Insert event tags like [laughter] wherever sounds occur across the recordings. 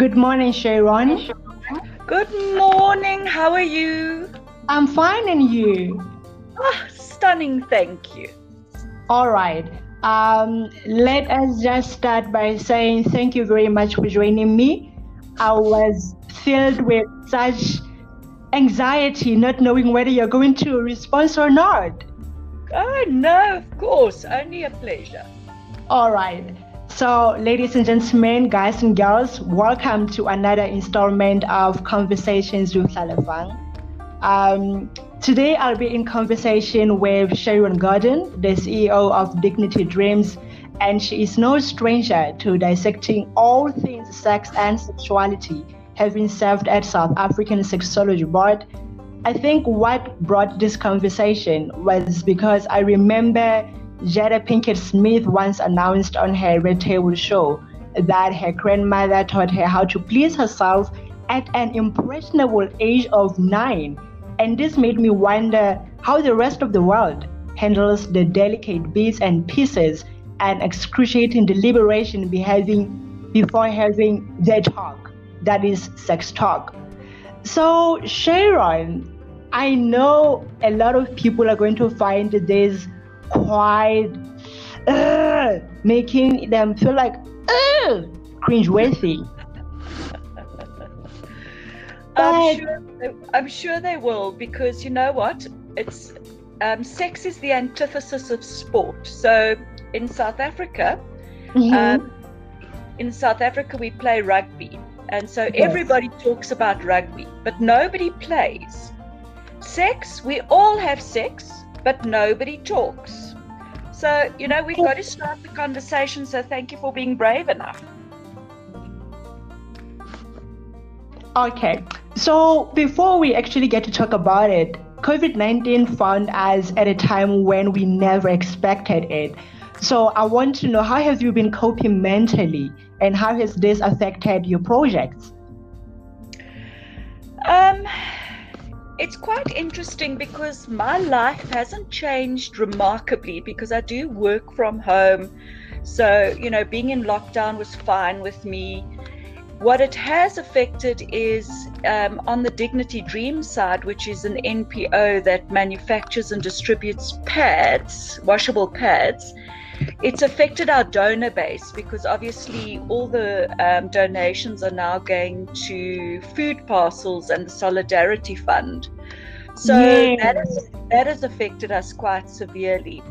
Good morning, Sharon. Good morning. How are you? I'm fine, and you? Ah, stunning. Thank you. All right. Um, let us just start by saying thank you very much for joining me. I was filled with such anxiety, not knowing whether you're going to respond or not. Oh, no, of course. Only a pleasure. All right. So, ladies and gentlemen, guys and girls, welcome to another installment of Conversations with Lalafang. Um, today, I'll be in conversation with Sharon Gordon, the CEO of Dignity Dreams, and she is no stranger to dissecting all things sex and sexuality, having served at South African Sexology Board. I think what brought this conversation was because I remember Jada Pinkett Smith once announced on her Red Table show that her grandmother taught her how to please herself at an impressionable age of nine. And this made me wonder how the rest of the world handles the delicate bits and pieces and excruciating deliberation behaving before having their talk, that is sex talk. So, Sharon, I know a lot of people are going to find this quite uh, making them feel like uh, cringeworthy. I'm sure, I'm sure they will because you know what? It's um, sex is the antithesis of sport. So in South Africa, mm-hmm. um, in South Africa we play rugby, and so yes. everybody talks about rugby, but nobody plays. Sex, we all have sex, but nobody talks. So, you know, we've got to start the conversation. So, thank you for being brave enough. Okay, so before we actually get to talk about it, COVID 19 found us at a time when we never expected it. So, I want to know how have you been coping mentally and how has this affected your projects? It's quite interesting because my life hasn't changed remarkably because I do work from home. So, you know, being in lockdown was fine with me. What it has affected is um, on the Dignity Dream side, which is an NPO that manufactures and distributes pads, washable pads it's affected our donor base because obviously all the um, donations are now going to food parcels and the Solidarity Fund. So that, is, that has affected us quite severely.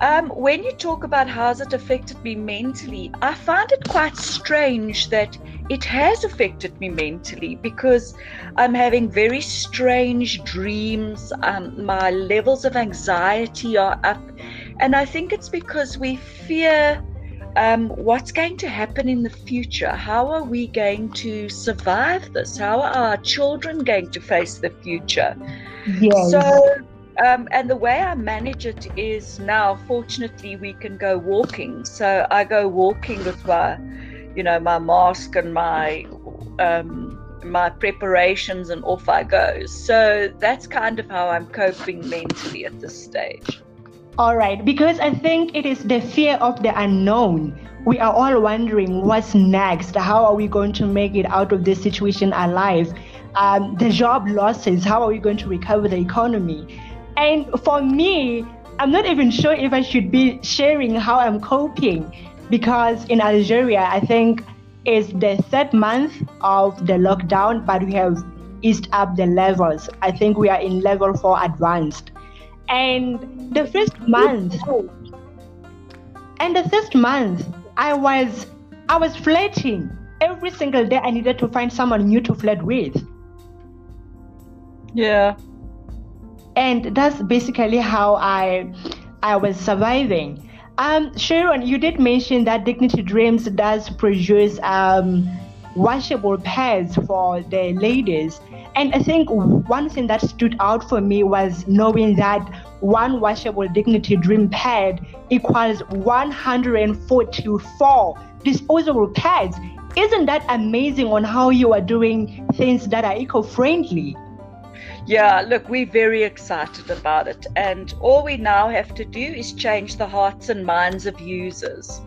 Um, when you talk about how has it affected me mentally, I find it quite strange that it has affected me mentally because I'm having very strange dreams. Um, my levels of anxiety are up and I think it's because we fear um, what's going to happen in the future. How are we going to survive this? How are our children going to face the future? Yes. So, um, and the way I manage it is now, fortunately, we can go walking. So I go walking with my, you know, my mask and my. Um, my preparations and off I go. So that's kind of how I'm coping mentally at this stage. All right, because I think it is the fear of the unknown. We are all wondering what's next. How are we going to make it out of this situation alive? Um, the job losses, how are we going to recover the economy? And for me, I'm not even sure if I should be sharing how I'm coping because in Algeria, I think it's the third month of the lockdown, but we have eased up the levels. I think we are in level four advanced. And the first month, and the first month, I was I was flirting every single day. I needed to find someone new to flirt with. Yeah. And that's basically how I I was surviving. Um, Sharon, you did mention that Dignity Dreams does produce um, washable pads for the ladies. And I think one thing that stood out for me was knowing that one washable dignity dream pad equals 144 disposable pads. Isn't that amazing on how you are doing things that are eco friendly? Yeah, look, we're very excited about it. And all we now have to do is change the hearts and minds of users.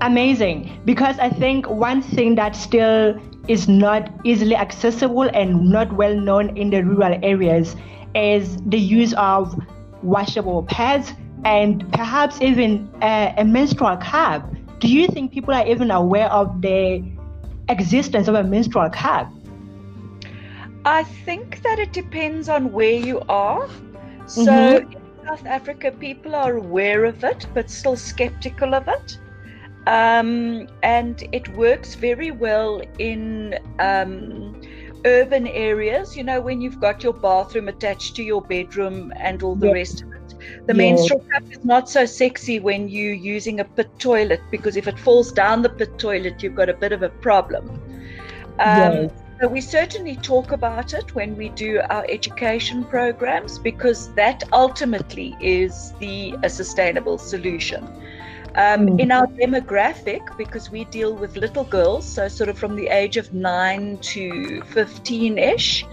Amazing. Because I think one thing that still is not easily accessible and not well known in the rural areas is the use of washable pads and perhaps even a, a menstrual cup. Do you think people are even aware of the existence of a menstrual cup? I think that it depends on where you are. So mm-hmm. in South Africa, people are aware of it, but still skeptical of it. Um, and it works very well in um, urban areas, you know, when you've got your bathroom attached to your bedroom and all the yes. rest of it. The yes. menstrual cup is not so sexy when you're using a pit toilet because if it falls down the pit toilet, you've got a bit of a problem. Um, yes. So we certainly talk about it when we do our education programs because that ultimately is the a sustainable solution. Um, mm. In our demographic, because we deal with little girls, so sort of from the age of nine to 15 ish,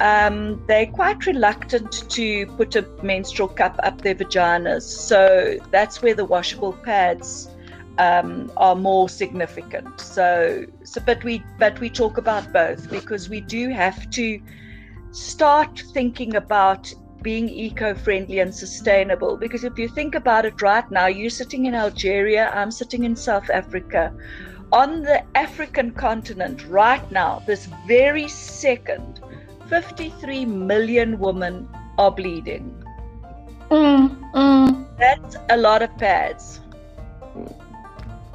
um, they're quite reluctant to put a menstrual cup up their vaginas. So that's where the washable pads um, are more significant. So, so, but we but we talk about both because we do have to start thinking about being eco-friendly and sustainable. Because if you think about it, right now you're sitting in Algeria, I'm sitting in South Africa. On the African continent, right now, this very second, 53 million women are bleeding. Mm, mm. That's a lot of pads.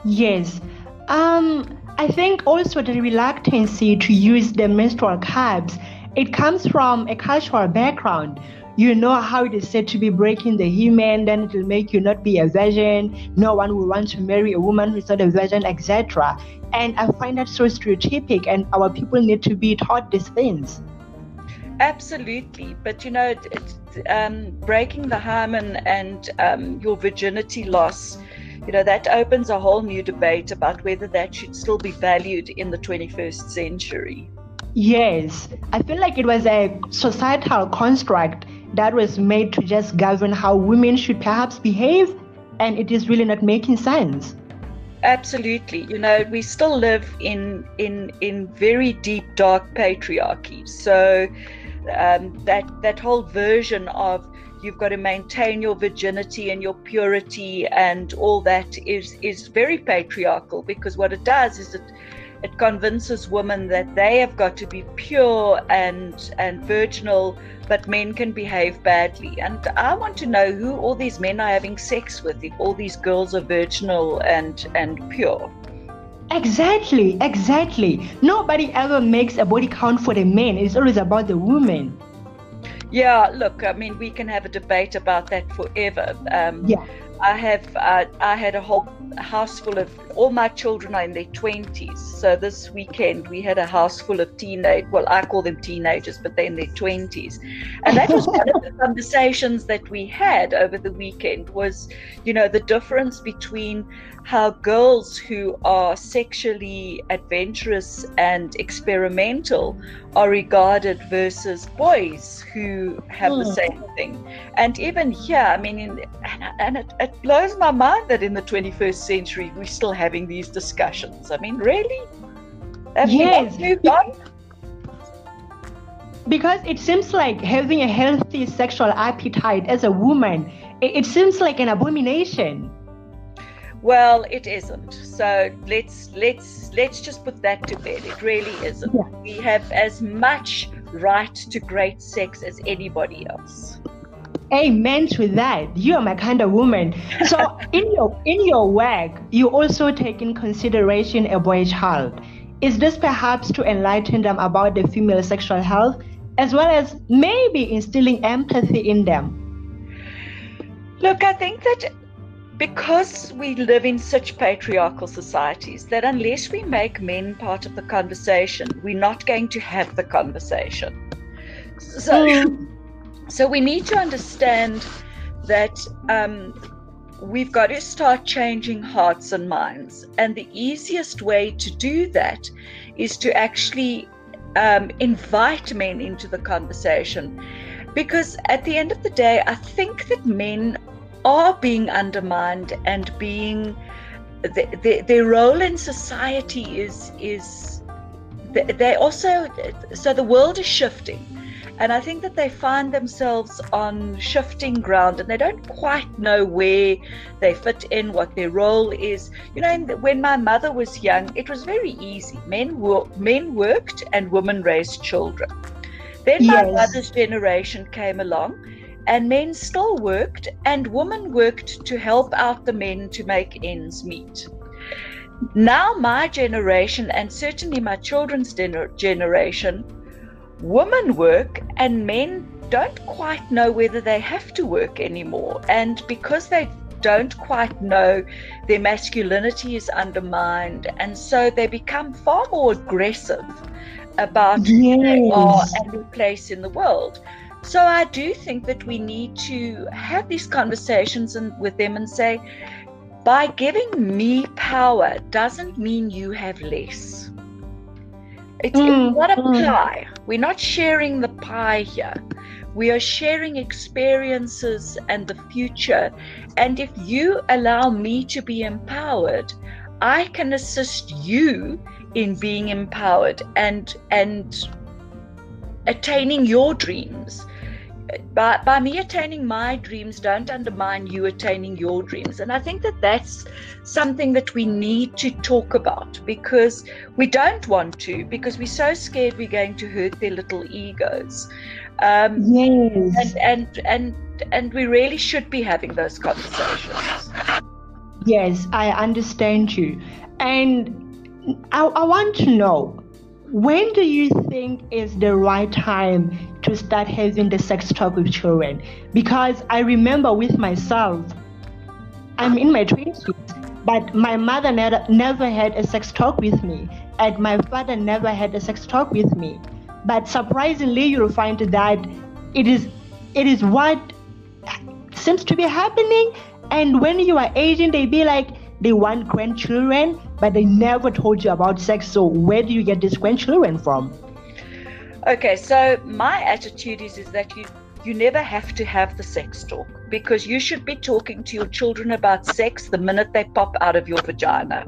Yes. Um, I think also the reluctancy to use the menstrual cups, it comes from a cultural background. You know how it is said to be breaking the hymen, then it will make you not be a virgin. No one will want to marry a woman who's not a virgin, etc. And I find that so stereotypic, and our people need to be taught these things. Absolutely, but you know, um, breaking the hymen and um, your virginity loss you know, that opens a whole new debate about whether that should still be valued in the 21st century. Yes, I feel like it was a societal construct that was made to just govern how women should perhaps behave, and it is really not making sense. Absolutely, you know, we still live in in in very deep dark patriarchy. So um, that that whole version of you've got to maintain your virginity and your purity and all that is is very patriarchal because what it does is it it convinces women that they have got to be pure and and virginal but men can behave badly. And i want to know who all these men are having sex with. If all these girls are virginal and and pure. Exactly exactly. Nobody ever makes a body count for the men. It's always about the women. Yeah, look, I mean, we can have a debate about that forever. Um, yeah. I have, uh, I had a whole house full of, all my children are in their 20s. So this weekend we had a house full of teenage, well, I call them teenagers, but they're in their 20s. And that was one of the [laughs] conversations that we had over the weekend was, you know, the difference between how girls who are sexually adventurous and experimental are regarded versus boys who have mm. the hmm. same thing. And even here, I mean, in, and, and it, it, blows my mind that in the 21st century we're still having these discussions. I mean, really? Have yes. moved on? Because it seems like having a healthy sexual appetite as a woman, it, it seems like an abomination. Well, it isn't. So let's let's let's just put that to bed. It really isn't. Yeah. We have as much right to great sex as anybody else. Amen to that. You are my kind of woman. So [laughs] in your in your work, you also take in consideration a boy child. Is this perhaps to enlighten them about the female sexual health, as well as maybe instilling empathy in them? Look, I think that because we live in such patriarchal societies that unless we make men part of the conversation, we're not going to have the conversation. So, mm. [laughs] so we need to understand that um, we've got to start changing hearts and minds. And the easiest way to do that is to actually um, invite men into the conversation. Because at the end of the day, I think that men are being undermined and being the, the, their role in society is is they also so the world is shifting and I think that they find themselves on shifting ground and they don't quite know where they fit in, what their role is. You know, when my mother was young, it was very easy. Men, wo- men worked and women raised children. Then my mother's generation came along and men still worked and women worked to help out the men to make ends meet. Now, my generation, and certainly my children's generation, women work and men don't quite know whether they have to work anymore. And because they don't quite know, their masculinity is undermined. And so they become far more aggressive about yes. who they are and their place in the world. So I do think that we need to have these conversations and, with them and say, by giving me power doesn't mean you have less. It's, mm, it's not a mm. pie. We're not sharing the pie here. We are sharing experiences and the future. And if you allow me to be empowered, I can assist you in being empowered and and attaining your dreams by, by me attaining my dreams don't undermine you attaining your dreams. And i think that that's something that we need to talk about because we don't want to because we're so scared we're going to hurt their little egos. Um, yes. and, and and and we really should be having those conversations. Yes i understand you. And I, I want to know when do you think is the right time to start having the sex talk with children? Because I remember with myself, I'm in my 20s, but my mother never, never had a sex talk with me, and my father never had a sex talk with me. But surprisingly, you'll find that it is it is what seems to be happening. And when you are aging, they be like, they want grandchildren, but they never told you about sex. So where do you get these grandchildren from? Okay, so my attitude is, is that you you never have to have the sex talk because you should be talking to your children about sex the minute they pop out of your vagina.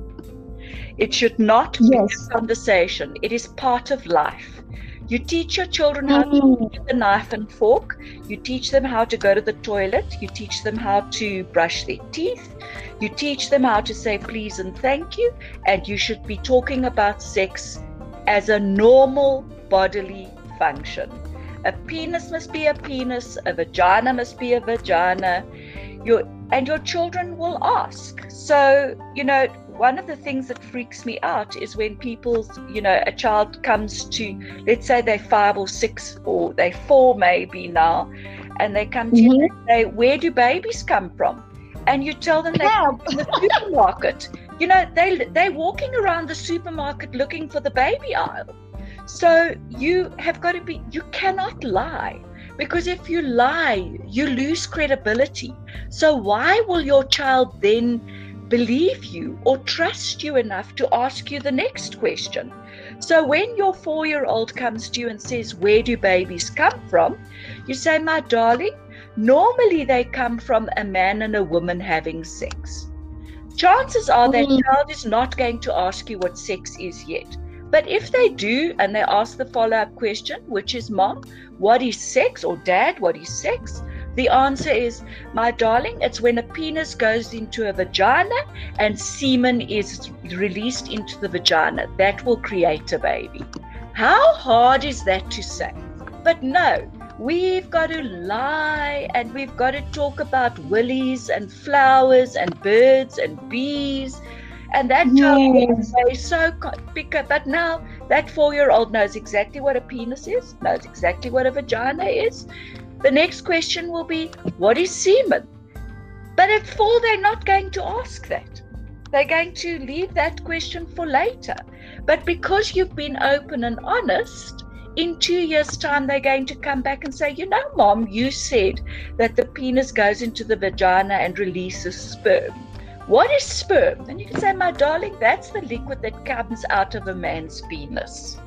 It should not yes. be a conversation. It is part of life. You teach your children how to mm. use the knife and fork. You teach them how to go to the toilet. You teach them how to brush their teeth. You teach them how to say please and thank you. And you should be talking about sex as a normal bodily function. A penis must be a penis, a vagina must be a vagina. Your, and your children will ask. So, you know, one of the things that freaks me out is when people, you know, a child comes to, let's say they're five or six or they're four maybe now, and they come to mm-hmm. you and say, Where do babies come from? And you tell them they come from the supermarket. You know, they, they're walking around the supermarket looking for the baby aisle. So you have got to be, you cannot lie. Because if you lie, you lose credibility. So why will your child then believe you or trust you enough to ask you the next question. So when your four year old comes to you and says, Where do babies come from? You say, My darling, normally they come from a man and a woman having sex. Chances are that mm. child is not going to ask you what sex is yet. But if they do and they ask the follow up question, which is, Mom, what is sex? Or Dad, what is sex? The answer is, my darling, it's when a penis goes into a vagina and semen is released into the vagina. That will create a baby. How hard is that to say? But no, we've got to lie and we've got to talk about willies and flowers and birds and bees. And that child yes. is so bigger. But now that four year old knows exactly what a penis is, knows exactly what a vagina is, the next question will be, What is semen? But at four, they're not going to ask that. They're going to leave that question for later. But because you've been open and honest, in two years' time, they're going to come back and say, You know, mom, you said that the penis goes into the vagina and releases sperm. What is sperm? And you can say, My darling, that's the liquid that comes out of a man's penis.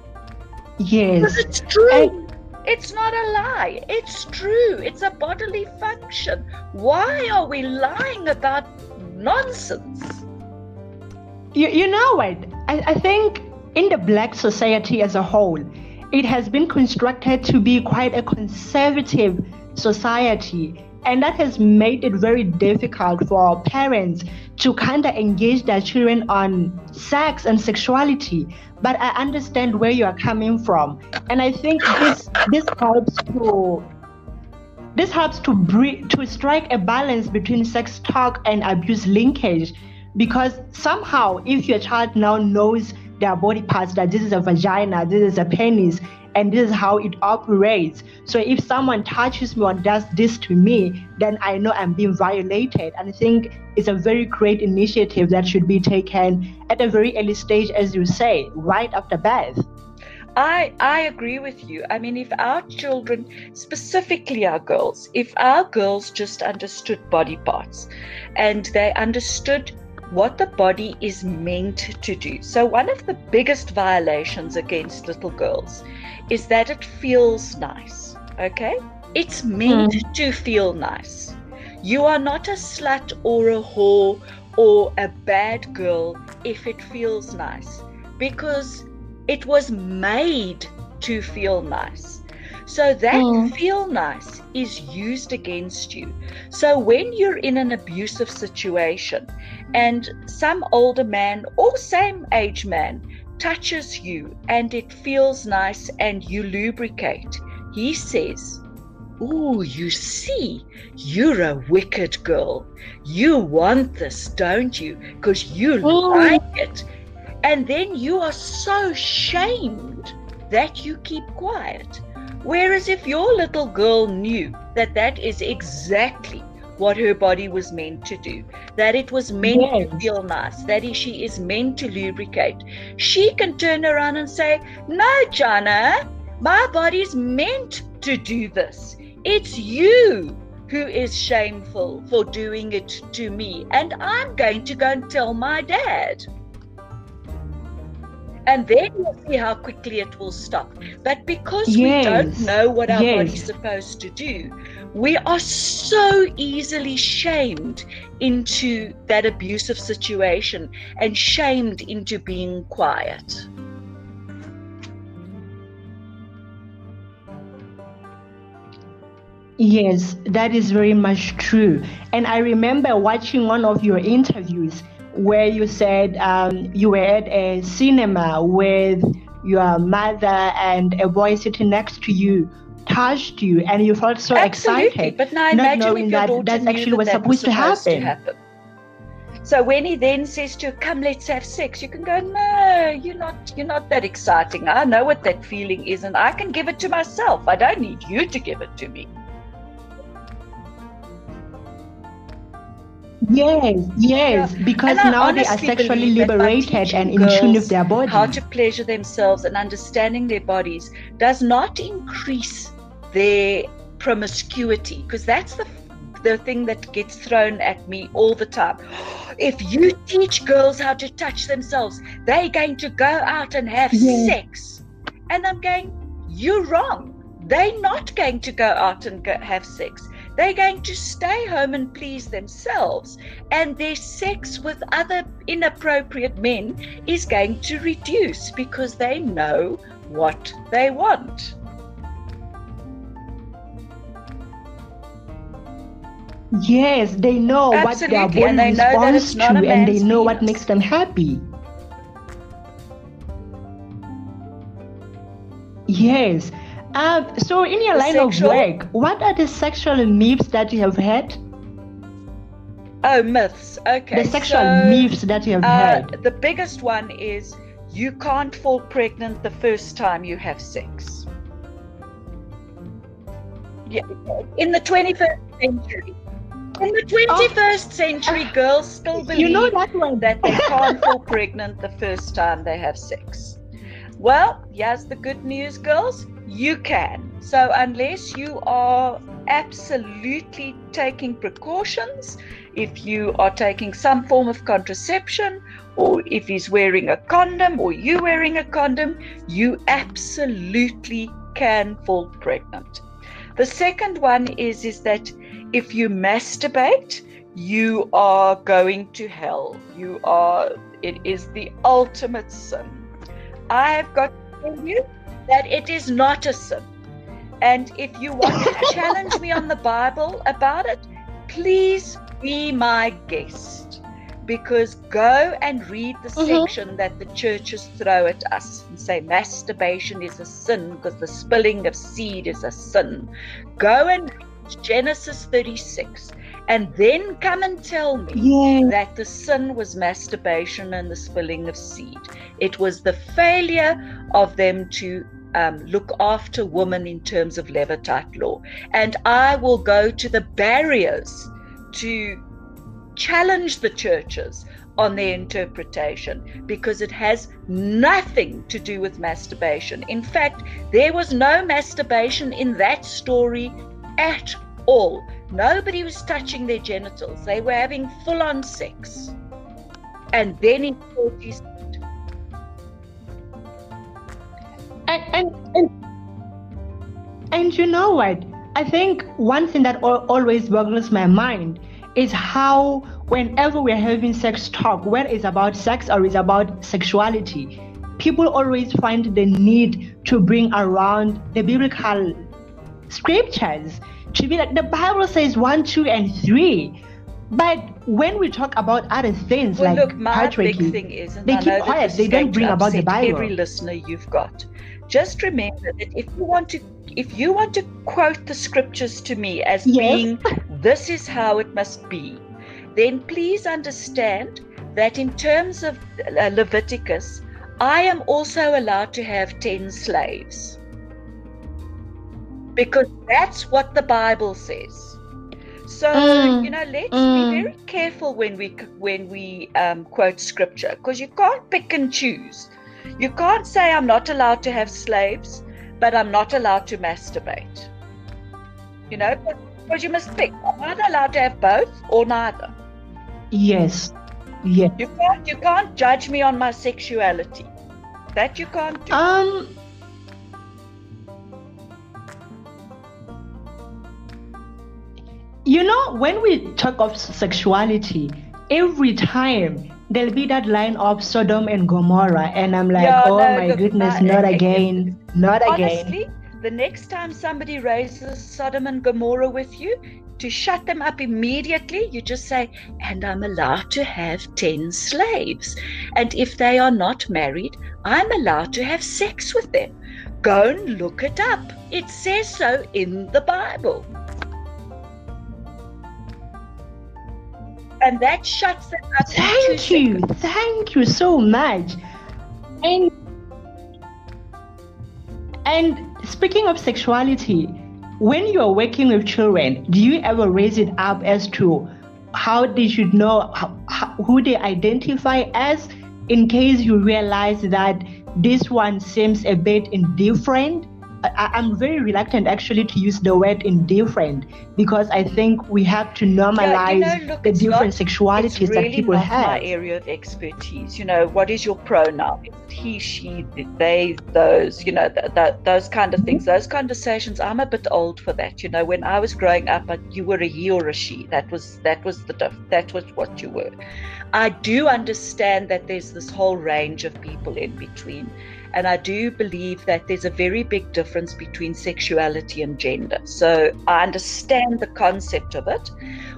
Yes. Because it's true. It's not a lie. It's true. It's a bodily function. Why are we lying about nonsense? you, you know what? I, I think in the black society as a whole, it has been constructed to be quite a conservative society. And that has made it very difficult for our parents to kind of engage their children on sex and sexuality. But I understand where you are coming from. And I think this this helps to this helps to bring, to strike a balance between sex talk and abuse linkage because somehow if your child now knows their body parts that this is a vagina this is a penis and this is how it operates. So if someone touches me or does this to me then i know i'm being violated. And i think it's a very great initiative that should be taken at a very early stage as you say right after birth I, I agree with you. I mean, if our children, specifically our girls, if our girls just understood body parts and they understood what the body is meant to do. So, one of the biggest violations against little girls is that it feels nice. Okay? It's meant mm. to feel nice. You are not a slut or a whore or a bad girl if it feels nice because it was made to feel nice. So that mm. feel nice is used against you. So when you're in an abusive situation and some older man or same age man touches you and it feels nice and you lubricate, he says, Oh, you see, you're a wicked girl. You want this, don't you? Because you mm. like it. And then you are so shamed that you keep quiet. Whereas if your little girl knew that that is exactly what her body was meant to do, that it was meant yes. to feel nice, that she is meant to lubricate, she can turn around and say, No, Jana, my body's meant to do this. It's you who is shameful for doing it to me, and I'm going to go and tell my dad and then you'll see how quickly it will stop. But because yes. we don't know what our yes. body's supposed to do, we are so easily shamed into that abusive situation and shamed into being quiet. Yes, that is very much true. And I remember watching one of your interviews where you said um, you were at a cinema with your mother and a boy sitting next to you touched you and you felt so Absolutely. excited but now not knowing that that's actually what's supposed, supposed, to, happen. to happen. So when he then says to you, "Come, let's have sex," you can go, "No, you're not. You're not that exciting. I know what that feeling is, and I can give it to myself. I don't need you to give it to me." Yes, yes, yeah. because now they are sexually liberated and in tune with their body. How to pleasure themselves and understanding their bodies does not increase their promiscuity, because that's the the thing that gets thrown at me all the time. [gasps] If you teach girls how to touch themselves, they're going to go out and have yes. sex. And I'm going, you're wrong. They're not going to go out and go, have sex they're going to stay home and please themselves, and their sex with other inappropriate men is going to reduce because they know what they want. Yes, they know Absolutely. what their body responds to, and they know what makes them happy. Yes, um, so, in your the line sexual? of work, what are the sexual myths that you have had? Oh, myths. Okay. The sexual so, myths that you have uh, heard. The biggest one is you can't fall pregnant the first time you have sex. Yeah. In the 21st century. In the 21st oh, century, girls still believe you know that, one. that they [laughs] can't fall pregnant the first time they have sex. Well, here's the good news, girls you can. So, unless you are absolutely taking precautions, if you are taking some form of contraception, or if he's wearing a condom, or you wearing a condom, you absolutely can fall pregnant. The second one is, is that if you masturbate, you are going to hell. You are it is the ultimate sin. I have got you that it is not a sin. And if you want to [laughs] challenge me on the Bible about it, please be my guest. Because go and read the mm-hmm. section that the churches throw at us and say masturbation is a sin because the spilling of seed is a sin. Go and read Genesis 36 and then come and tell me yeah. that the sin was masturbation and the spilling of seed. It was the failure of them to um, look after women in terms of levirate law. And I will go to the barriers to challenge the churches on their interpretation because it has nothing to do with masturbation. In fact, there was no masturbation in that story at all. Nobody was touching their genitals, they were having full on sex. And then in 40s, And, and, and, you know what? I think one thing that always boggles my mind is how whenever we're having sex talk, whether it's about sex or it's about sexuality, people always find the need to bring around the biblical scriptures to be like the Bible says one, two, and three. But when we talk about other things well, like look, my big thing is, they keep quiet. They don't bring about the Bible. Every listener you've got, just remember that if you want to, if you want to quote the scriptures to me as yes. being, this is how it must be, then please understand that in terms of uh, Leviticus, I am also allowed to have ten slaves because that's what the Bible says. So mm, you know, let's mm. be very careful when we when we um, quote scripture because you can't pick and choose. You can't say I'm not allowed to have slaves, but I'm not allowed to masturbate. You know, because you must pick. I'm either allowed to have both or neither. Yes. Yes. You can't you can't judge me on my sexuality. That you can't do. Um You know, when we talk of sexuality, every time there'll be that line of Sodom and Gomorrah, and I'm like, oh no, my goodness, [laughs] not again, not honestly, again. The next time somebody raises Sodom and Gomorrah with you, to shut them up immediately, you just say, and I'm allowed to have 10 slaves. And if they are not married, I'm allowed to have sex with them. Go and look it up. It says so in the Bible. And that shuts them up. Thank you, seconds. thank you so much. And and speaking of sexuality, when you are working with children, do you ever raise it up as to how they should know how, who they identify as, in case you realize that this one seems a bit indifferent? I, am very reluctant actually to use the word indifferent because I think we have to normalize yeah, you know, look, the different not, sexualities really that people not have. My area of expertise, you know, what is your pronoun? He, she, they, those, you know, th- th- those kind of things. Mm-hmm. Those conversations. I'm a bit old for that. You know, when I was growing up, you were a he or a she. That was that was the that was what you were. I do understand that there's this whole range of people in between. And I do believe that there's a very big difference between sexuality and gender. So I understand the concept of it.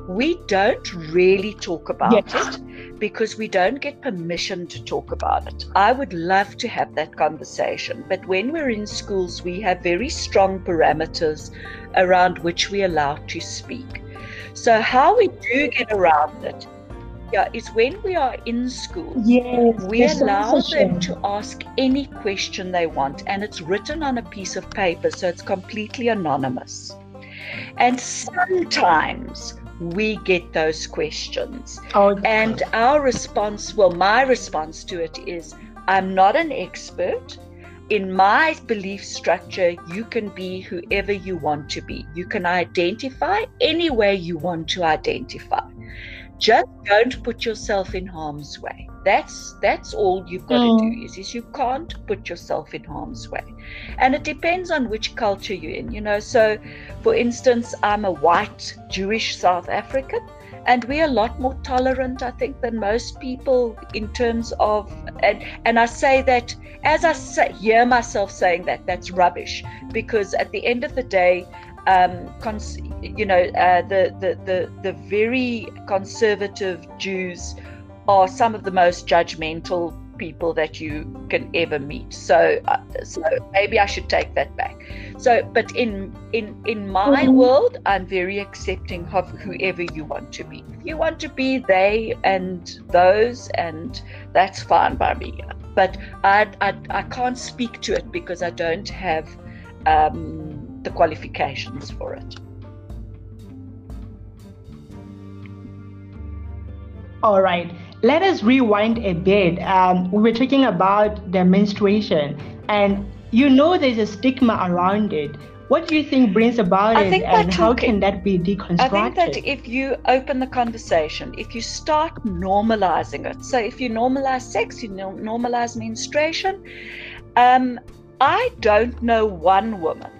We don't really talk about yes. it because we don't get permission to talk about it. I would love to have that conversation. But when we're in schools, we have very strong parameters around which we allow to speak. So, how we do get around it yeah, is when we are in school, yes, we allow them to ask any question they want, and it's written on a piece of paper, so it's completely anonymous. And sometimes we get those questions. Oh, and our response, well, my response to it is I'm not an expert. In my belief structure, you can be whoever you want to be. You can identify any way you want to identify just don't put yourself in harm's way. That's that's all you've got mm. to do is, is you can't put yourself in harm's way. And it depends on which culture you're in you know. So for instance i'm a white jewish south african and we're a lot more tolerant, I think, than most people in terms of and and I say that as I say, hear myself saying that that's rubbish. Because at the end of the day, um, cons- you know, uh, the, the the the very conservative Jews are some of the most judgmental people that you can ever meet. So, uh, so maybe I should take that back. So, but in in in my mm-hmm. world, I'm very accepting of whoever you want to be. If you want to be they and those, and that's fine by me. But I I, I can't speak to it because I don't have um, the qualifications for it. All right let us rewind a bit. Um, we were talking about the menstruation, and you know there's a stigma around it. What do you think brings about I it, and how can that be deconstructed? I think that if you open the conversation, if you start normalizing it, so if you normalize sex, you normalize menstruation. Um, I don't know one woman,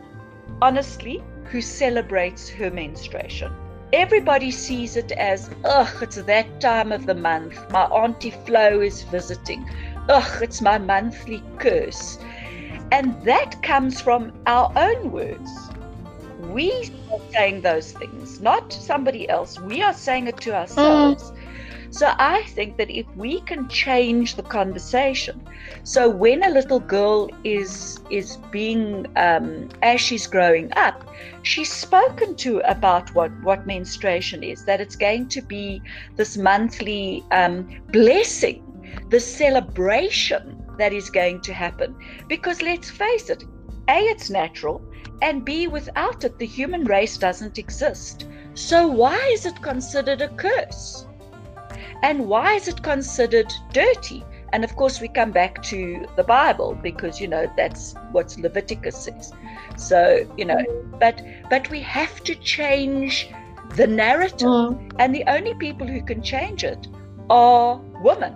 honestly, who celebrates her menstruation everybody sees it as, ugh, it's that time of the month. My Auntie Flo is visiting. Ugh, it's my monthly curse. And that comes from our own words. We are saying those things, not somebody else. We are saying it to ourselves. Mm. So I think that if we can change the conversation, so when a little girl is is being um, as she's growing up, she's spoken to about what what menstruation is. That it's going to be this monthly um, blessing, the celebration that is going to happen. Because let's face it, a it's natural, and b without it the human race doesn't exist. So why is it considered a curse? And why is it considered dirty? And of course, we come back to the Bible because you know that's what Leviticus says. So you know, but but we have to change the narrative, mm. and the only people who can change it are women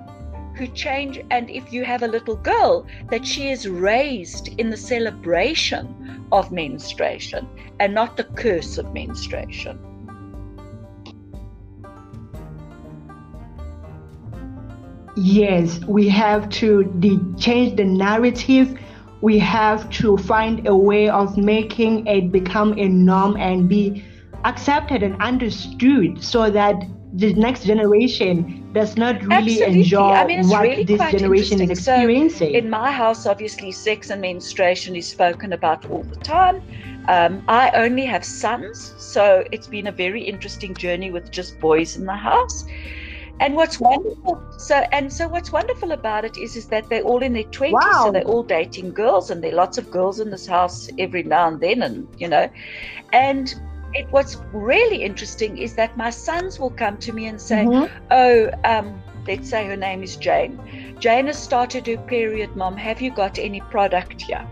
who change. And if you have a little girl, that she is raised in the celebration of menstruation and not the curse of menstruation. Yes, we have to de- change the narrative. We have to find a way of making it become a norm and be accepted and understood so that the next generation does not really Absolutely. enjoy I mean, what really this generation is experiencing. So in my house, obviously, sex and menstruation is spoken about all the time. Um, I only have sons, so it's been a very interesting journey with just boys in the house. And what's wonderful, so and so what's wonderful about it is is that they're all in their twenties, wow. so they're all dating girls, and there are lots of girls in this house every now and then, and you know, and it, what's really interesting is that my sons will come to me and say, mm-hmm. "Oh, um, let's say her name is Jane. Jane has started her period, Mom. Have you got any product here?"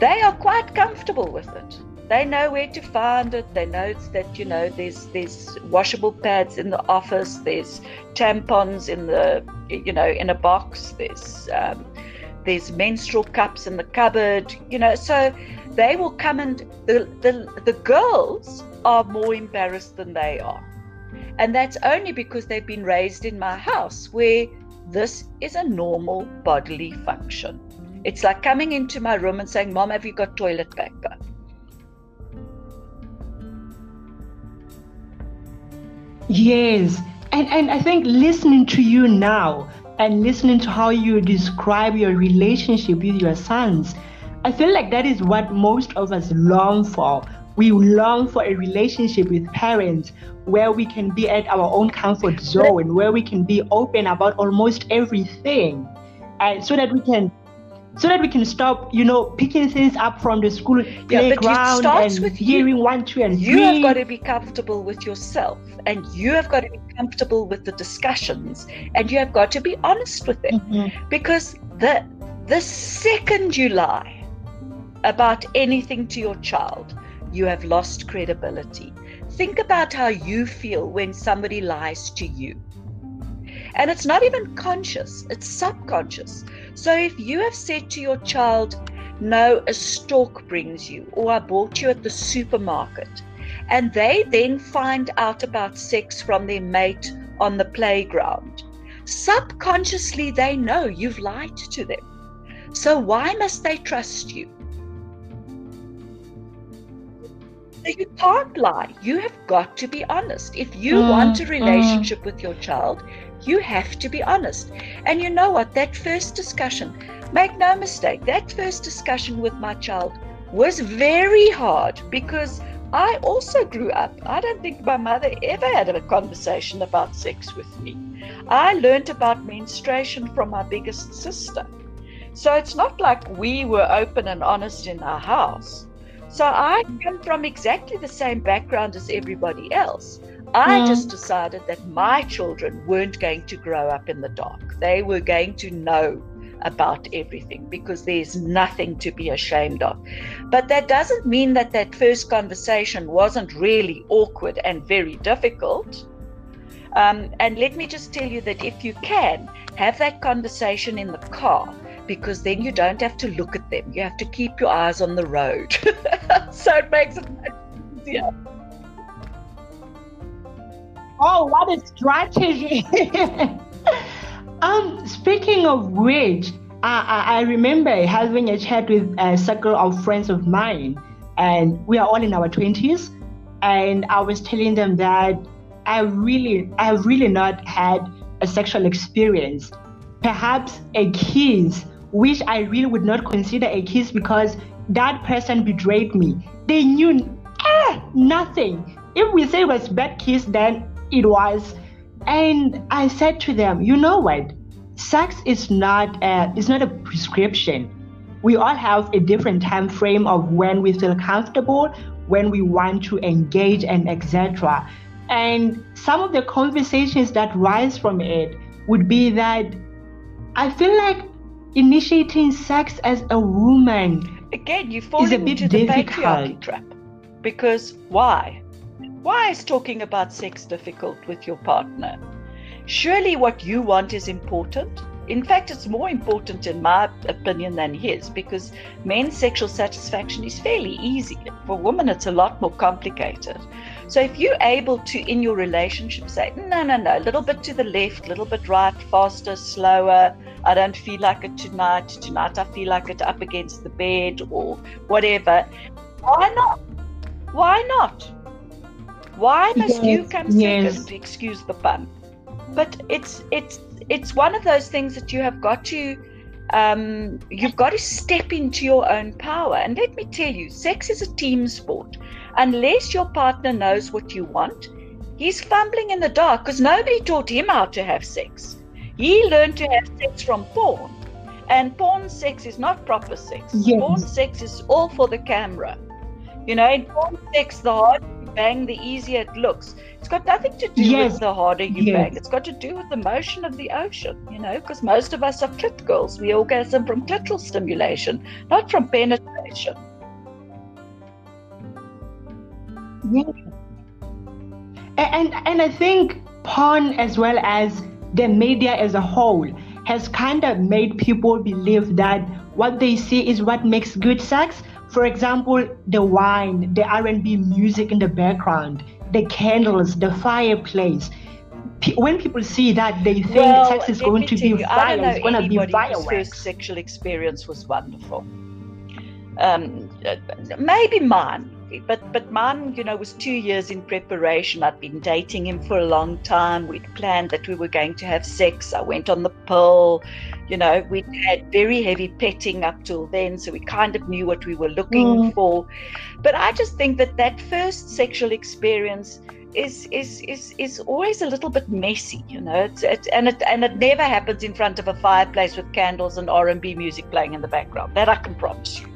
They are quite comfortable with it they know where to find it. They know that you know there's there's washable pads in the office. There's tampons in the you know in a box. There's um, there's menstrual cups in the cupboard. You know, so they will come and the the, the girls are more embarrassed than they are, and that's only because they've been raised in my house where this is a normal bodily function. It's like coming into my room and saying, Mom, have you got toilet paper? Yes. And and I think listening to you now and listening to how you describe your relationship with your sons, I feel like that is what most of us long for. We long for a relationship with parents where we can be at our own comfort zone, where we can be open about almost everything, and so that we can so that we can stop, you know, picking things up from the school yeah, playground and with hearing you. one, two, and you three. have got to be comfortable with yourself, and you have got to be comfortable with the discussions, and you have got to be honest with it, mm-hmm. because the the second you lie about anything to your child, you have lost credibility. Think about how you feel when somebody lies to you. And it's not even conscious, it's subconscious. So if you have said to your child, No, a stork brings you, or I bought you at the supermarket, and they then find out about sex from their mate on the playground. Subconsciously, they know you've lied to them. So, why must they trust you? You can't lie. You have got to be honest. If you mm, want a mm. relationship mm. with your child, you have to be honest. And you know what? That first discussion, make no mistake, that first discussion with my child was very hard because I also grew up. I don't think my mother ever had a conversation about sex with me. I learned about menstruation from my biggest sister. So it's not like we were open and honest in our house. So I come from exactly the same background as everybody else. I mm. just decided that my children weren't going to grow up in the dark. They were going to know about everything because there's nothing to be ashamed of. But that doesn't mean that that first conversation wasn't really awkward and very difficult. Um, and let me just tell you that if you can, have that conversation in the car because then you don't have to look at them. You have to keep your eyes on the road. [laughs] [laughs] so it makes it much easier. Oh, what a strategy! [laughs] um, speaking of which, I, I, remember having a chat with a circle of friends of mine, and we are all in our twenties. And I was telling them that I really, I have really not had a sexual experience. Perhaps a kiss, which I really would not consider a kiss because that person betrayed me. They knew eh, nothing. If we say it was bad kiss, then it was. And I said to them, you know what? Sex is not a, it's not a prescription. We all have a different time frame of when we feel comfortable, when we want to engage, and etc. And some of the conversations that rise from it would be that I feel like initiating sex as a woman again you fall into the patriarchy trap because why why is talking about sex difficult with your partner? Surely what you want is important. In fact, it's more important, in my opinion, than his because men's sexual satisfaction is fairly easy. For women, it's a lot more complicated. So, if you're able to, in your relationship, say, no, no, no, a little bit to the left, a little bit right, faster, slower, I don't feel like it tonight, tonight I feel like it up against the bed or whatever, why not? Why not? Why must yes, you come yes. second? Excuse the pun. But it's it's it's one of those things that you have got to um, you've got to step into your own power. And let me tell you, sex is a team sport. Unless your partner knows what you want, he's fumbling in the dark because nobody taught him how to have sex. He learned to have sex from porn. And porn sex is not proper sex. Yes. Porn sex is all for the camera. You know, in porn sex, the harder you bang, the easier it looks. It's got nothing to do yes. with the harder you yes. bang. It's got to do with the motion of the ocean, you know, because most of us are clit girls. We orgasm from clitoral stimulation, not from penetration. Yeah. And, and I think porn, as well as the media as a whole, has kind of made people believe that what they see is what makes good sex for example, the wine, the R&B music in the background, the candles, the fireplace. when people see that, they think well, sex is going to be violence. It's going to be fireworks. first sexual experience was wonderful. Um, maybe mine but but mine, you know, was two years in preparation. I'd been dating him for a long time. We'd planned that we were going to have sex. I went on the pill. You know, we'd had very heavy petting up till then, so we kind of knew what we were looking mm. for. But I just think that that first sexual experience is is is is always a little bit messy, you know. It's, it's, and it and it never happens in front of a fireplace with candles and R and B music playing in the background. That I can promise you.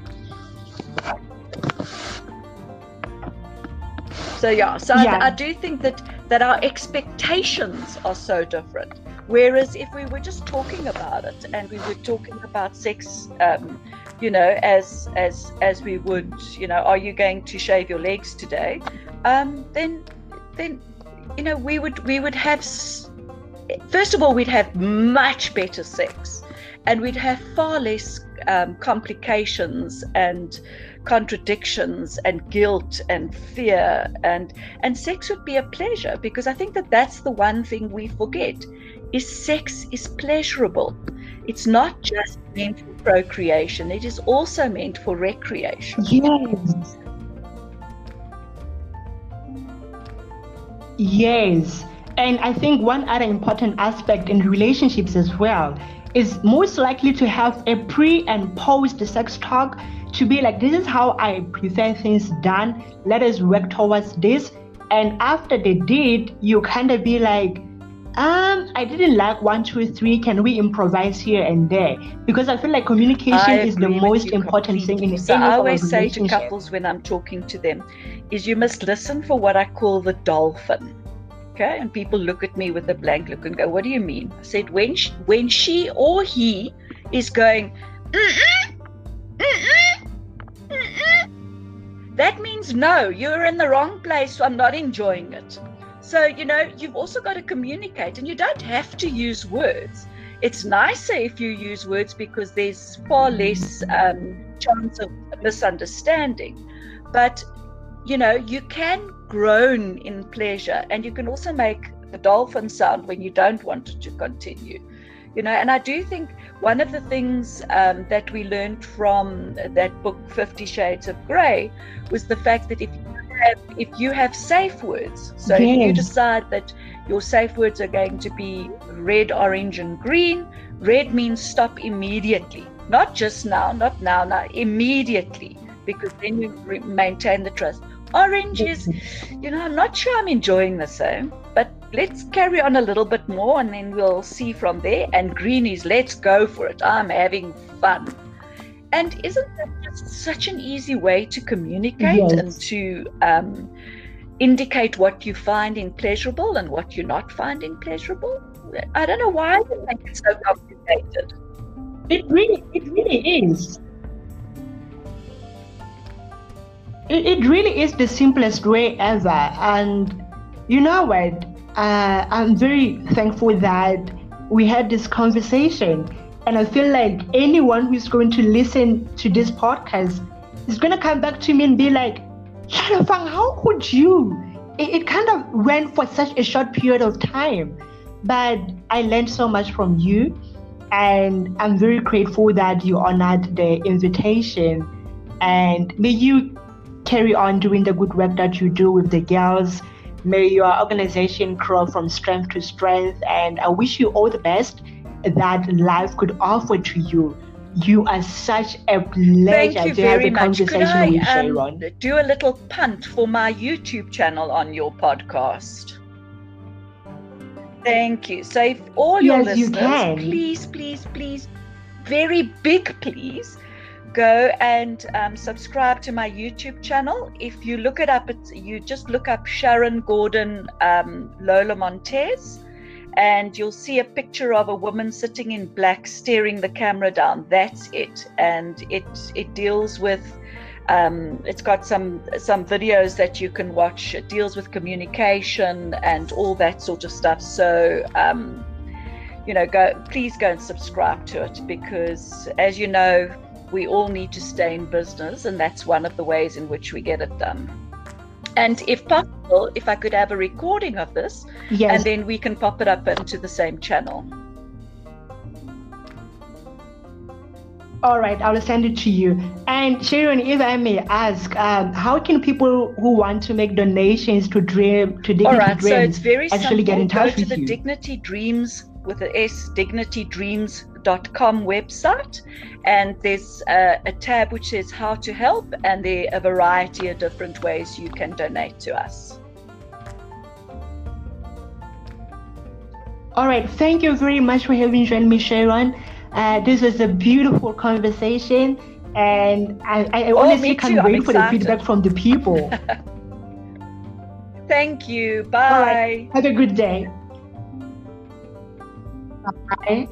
So yeah, so yeah. I, I, do think that that our expectations are so different. Whereas if we were just talking about it and we were talking about sex, um, you know, as as as we would, you know, are you going to shave your legs today? Um, then then you know we would we would have first of all we'd have much better sex and we'd have far less um, complications and contradictions and guilt and fear and and sex would be a pleasure because i think that that's the one thing we forget is sex is pleasurable. It's not just meant for procreation. It is also meant for recreation. Yes. Yes. And i think one other important aspect in relationships as well is most likely to have a pre and post sex talk to be like, this is how I prefer things done. Let us work towards this. And after they did, you kind of be like, um, I didn't like one, two, three. Can we improvise here and there? Because I feel like communication is the most important thing in so any I always say to couples when I'm talking to them, is you must listen for what I call the dolphin. Okay, and people look at me with a blank look and go, "What do you mean?" I said, "When she, when she or he is going." That means no, you're in the wrong place. So I'm not enjoying it. So, you know, you've also got to communicate and you don't have to use words. It's nicer if you use words because there's far less um, chance of misunderstanding. But, you know, you can groan in pleasure and you can also make the dolphin sound when you don't want it to continue you know. And i do think one of the things um, that we learned from that book 50 shades of gray was the fact that if you have, if you have safe words so yes. if you decide that your safe words are going to be red orange and green red means stop immediately. Not just now not now now immediately because then you maintain the trust Oranges, you know, I'm not sure I'm enjoying the same, but let's carry on a little bit more and then we'll see from there. And green is let's go for it. I'm having fun. And isn't that just such an easy way to communicate yes. and to um, indicate what you find in pleasurable and what you're not finding pleasurable? I don't know why they make it so complicated. It really, it really is. It, it really is the simplest way ever. And you know what? Uh, I'm very thankful that we had this conversation. And I feel like anyone who's going to listen to this podcast is going to come back to me and be like, Sharafang, how could you? It, it kind of went for such a short period of time. But I learned so much from you. And I'm very grateful that you honored the invitation. And may you carry on doing the good work that you do with the girls. May your organization grow from strength to strength. And I wish you all the best that life could offer to you. You are such a pleasure Thank you to very have a much. conversation with um, Sharon. do a little punt for my YouTube channel on your podcast? Thank you. So, if all your Yes, you listeners, can. please, please, please, very big please, go and um, subscribe to my YouTube channel. If you look it up, you just look up Sharon Gordon um, Lola Montez, and you'll see a picture of a woman sitting in black, staring the camera down. That's it, and it it deals with. Um, it's got some some videos that you can watch. It deals with communication and all that sort of stuff. So um, you know, go please go and subscribe to it because, as you know, we all need to stay in business, and that's one of the ways in which we get it done. And if possible, if I could have a recording of this, Yes. and then we can pop it up into the same channel. All right, I will send it to you. And Sharon, if I may ask, um, how can people who want to make donations to Dream to Dignity All right, so Dreams it's very actually simple. get in touch Go to with the you? Dignity Dreams with the S, dignitydreams.com website, and there's a, a tab which says How to Help, and there are a variety of different ways you can donate to us. All right, thank you very much for having joined me, Sharon. Uh, this was a beautiful conversation, and I, I Oh, honestly me can't wait for the feedback from the people. [laughs] Thank you. Bye. right, have a good day. Bye.